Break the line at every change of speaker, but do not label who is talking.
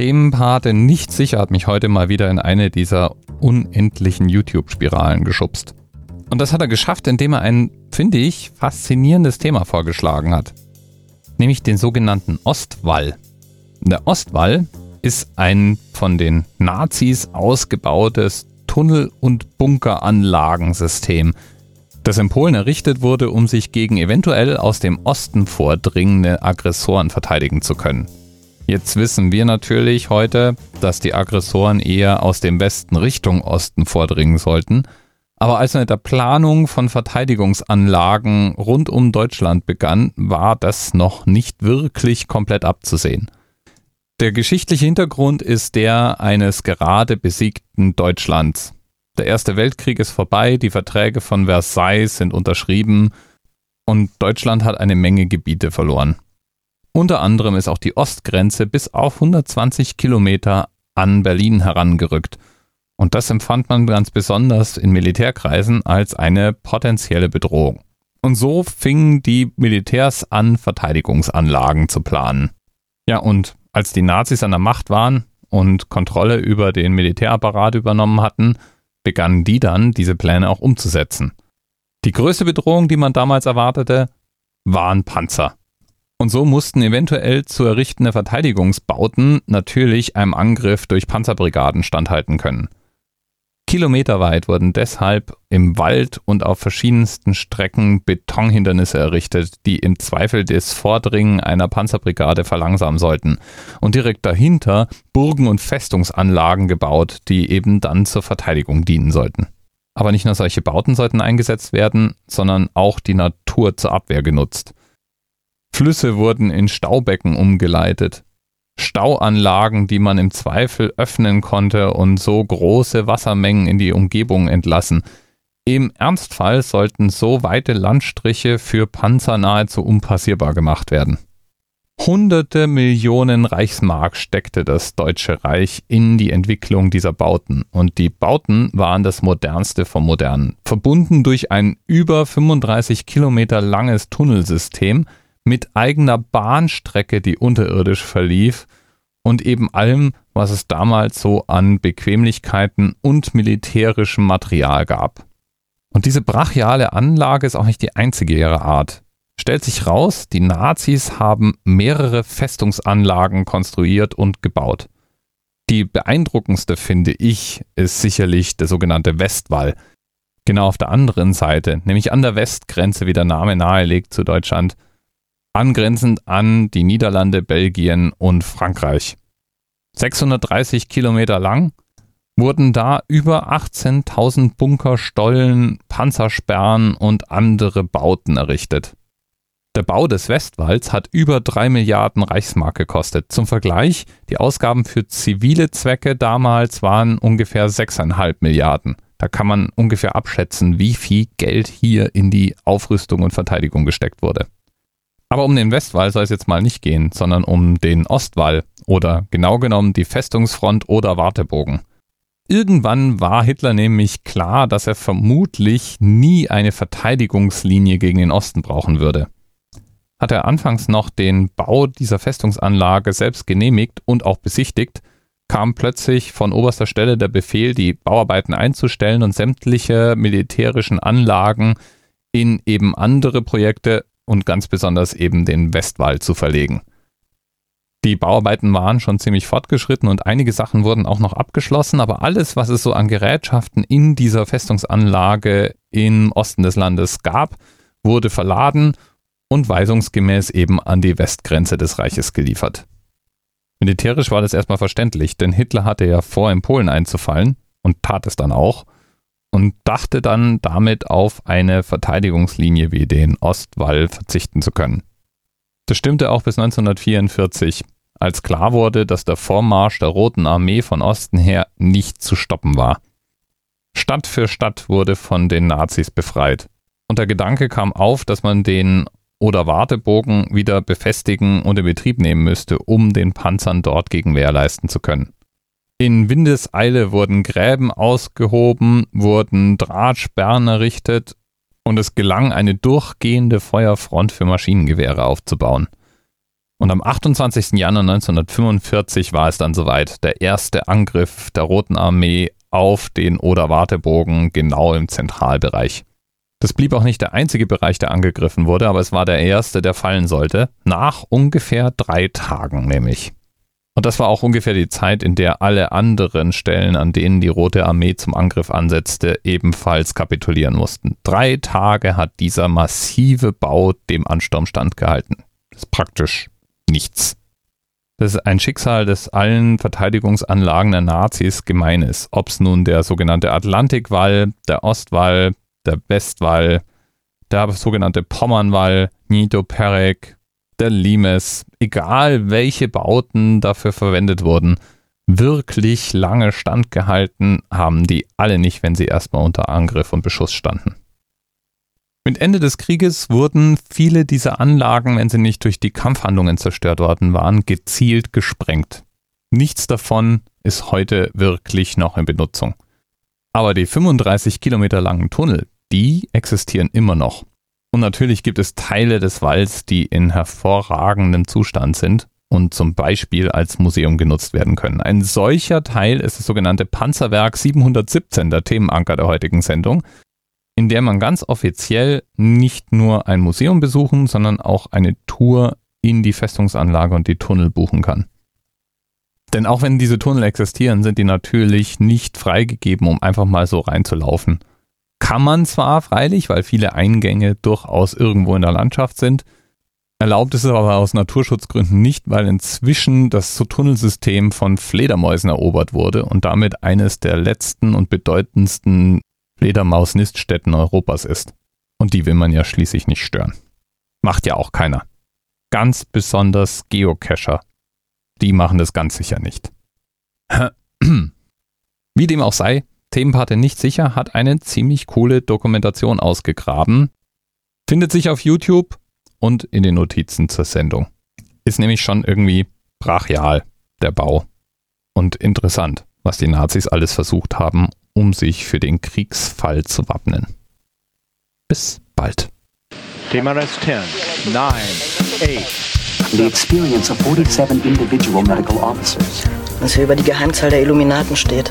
Themenpate nicht sicher hat mich heute mal wieder in eine dieser unendlichen YouTube-Spiralen geschubst. Und das hat er geschafft, indem er ein, finde ich, faszinierendes Thema vorgeschlagen hat. Nämlich den sogenannten Ostwall. Der Ostwall ist ein von den Nazis ausgebautes Tunnel- und Bunkeranlagensystem, das in Polen errichtet wurde, um sich gegen eventuell aus dem Osten vordringende Aggressoren verteidigen zu können. Jetzt wissen wir natürlich heute, dass die Aggressoren eher aus dem Westen Richtung Osten vordringen sollten. Aber als mit der Planung von Verteidigungsanlagen rund um Deutschland begann, war das noch nicht wirklich komplett abzusehen. Der geschichtliche Hintergrund ist der eines gerade besiegten Deutschlands. Der Erste Weltkrieg ist vorbei, die Verträge von Versailles sind unterschrieben und Deutschland hat eine Menge Gebiete verloren. Unter anderem ist auch die Ostgrenze bis auf 120 Kilometer an Berlin herangerückt. Und das empfand man ganz besonders in Militärkreisen als eine potenzielle Bedrohung. Und so fingen die Militärs an, Verteidigungsanlagen zu planen. Ja, und als die Nazis an der Macht waren und Kontrolle über den Militärapparat übernommen hatten, begannen die dann, diese Pläne auch umzusetzen. Die größte Bedrohung, die man damals erwartete, waren Panzer. Und so mussten eventuell zu errichtende Verteidigungsbauten natürlich einem Angriff durch Panzerbrigaden standhalten können. Kilometerweit wurden deshalb im Wald und auf verschiedensten Strecken Betonhindernisse errichtet, die im Zweifel das Vordringen einer Panzerbrigade verlangsamen sollten. Und direkt dahinter Burgen und Festungsanlagen gebaut, die eben dann zur Verteidigung dienen sollten. Aber nicht nur solche Bauten sollten eingesetzt werden, sondern auch die Natur zur Abwehr genutzt. Flüsse wurden in Staubecken umgeleitet. Stauanlagen, die man im Zweifel öffnen konnte und so große Wassermengen in die Umgebung entlassen. Im Ernstfall sollten so weite Landstriche für Panzer nahezu unpassierbar gemacht werden. Hunderte Millionen Reichsmark steckte das Deutsche Reich in die Entwicklung dieser Bauten und die Bauten waren das modernste vom modernen, verbunden durch ein über 35 Kilometer langes Tunnelsystem, mit eigener Bahnstrecke, die unterirdisch verlief und eben allem, was es damals so an Bequemlichkeiten und militärischem Material gab. Und diese brachiale Anlage ist auch nicht die einzige ihrer Art. Stellt sich raus, die Nazis haben mehrere Festungsanlagen konstruiert und gebaut. Die beeindruckendste, finde ich, ist sicherlich der sogenannte Westwall. Genau auf der anderen Seite, nämlich an der Westgrenze, wie der Name nahelegt zu Deutschland, angrenzend an die Niederlande, Belgien und Frankreich. 630 Kilometer lang wurden da über 18.000 Bunker, Stollen, Panzersperren und andere Bauten errichtet. Der Bau des Westwalls hat über 3 Milliarden Reichsmark gekostet. Zum Vergleich, die Ausgaben für zivile Zwecke damals waren ungefähr 6,5 Milliarden. Da kann man ungefähr abschätzen, wie viel Geld hier in die Aufrüstung und Verteidigung gesteckt wurde. Aber um den Westwall soll es jetzt mal nicht gehen, sondern um den Ostwall oder genau genommen die Festungsfront oder Wartebogen. Irgendwann war Hitler nämlich klar, dass er vermutlich nie eine Verteidigungslinie gegen den Osten brauchen würde. Hat er anfangs noch den Bau dieser Festungsanlage selbst genehmigt und auch besichtigt, kam plötzlich von oberster Stelle der Befehl, die Bauarbeiten einzustellen und sämtliche militärischen Anlagen in eben andere Projekte und ganz besonders eben den Westwall zu verlegen. Die Bauarbeiten waren schon ziemlich fortgeschritten und einige Sachen wurden auch noch abgeschlossen, aber alles, was es so an Gerätschaften in dieser Festungsanlage im Osten des Landes gab, wurde verladen und weisungsgemäß eben an die Westgrenze des Reiches geliefert. Militärisch war das erstmal verständlich, denn Hitler hatte ja vor, in Polen einzufallen und tat es dann auch und dachte dann damit auf eine Verteidigungslinie wie den Ostwall verzichten zu können. Das stimmte auch bis 1944, als klar wurde, dass der Vormarsch der Roten Armee von Osten her nicht zu stoppen war. Stadt für Stadt wurde von den Nazis befreit. Und der Gedanke kam auf, dass man den oder Wartebogen wieder befestigen und in Betrieb nehmen müsste, um den Panzern dort Gegenwehr leisten zu können. In Windeseile wurden Gräben ausgehoben, wurden Drahtsperren errichtet und es gelang, eine durchgehende Feuerfront für Maschinengewehre aufzubauen. Und am 28. Januar 1945 war es dann soweit. Der erste Angriff der Roten Armee auf den Oder-Wartebogen genau im Zentralbereich. Das blieb auch nicht der einzige Bereich, der angegriffen wurde, aber es war der erste, der fallen sollte. Nach ungefähr drei Tagen nämlich. Und das war auch ungefähr die Zeit, in der alle anderen Stellen, an denen die Rote Armee zum Angriff ansetzte, ebenfalls kapitulieren mussten. Drei Tage hat dieser massive Bau dem Ansturm standgehalten. Das ist praktisch nichts. Das ist ein Schicksal, das allen Verteidigungsanlagen der Nazis gemein ist. Ob es nun der sogenannte Atlantikwall, der Ostwall, der Westwall, der sogenannte Pommernwall, Nito Perek, der Limes, egal welche Bauten dafür verwendet wurden, wirklich lange standgehalten haben die alle nicht, wenn sie erstmal unter Angriff und Beschuss standen. Mit Ende des Krieges wurden viele dieser Anlagen, wenn sie nicht durch die Kampfhandlungen zerstört worden waren, gezielt gesprengt. Nichts davon ist heute wirklich noch in Benutzung. Aber die 35 Kilometer langen Tunnel, die existieren immer noch. Und natürlich gibt es Teile des Walls, die in hervorragendem Zustand sind und zum Beispiel als Museum genutzt werden können. Ein solcher Teil ist das sogenannte Panzerwerk 717, der Themenanker der heutigen Sendung in der man ganz offiziell nicht nur ein Museum besuchen, sondern auch eine Tour in die Festungsanlage und die Tunnel buchen kann. Denn auch wenn diese Tunnel existieren, sind die natürlich nicht freigegeben, um einfach mal so reinzulaufen. Kann man zwar freilich, weil viele Eingänge durchaus irgendwo in der Landschaft sind, erlaubt ist es aber aus Naturschutzgründen nicht, weil inzwischen das Tunnelsystem von Fledermäusen erobert wurde und damit eines der letzten und bedeutendsten Fledermaus-Niststätten Europas ist. Und die will man ja schließlich nicht stören. Macht ja auch keiner. Ganz besonders Geocacher. Die machen das ganz sicher nicht. Wie dem auch sei, Themenpate nicht sicher hat eine ziemlich coole Dokumentation ausgegraben. Findet sich auf YouTube und in den Notizen zur Sendung. Ist nämlich schon irgendwie brachial, der Bau. Und interessant, was die Nazis alles versucht haben, um sich für den Kriegsfall zu wappnen. Bis bald.
TMRS 10, 9,
8. The experience of 47 individual medical officers.
Was hier über die Geheimzahl der Illuminaten steht.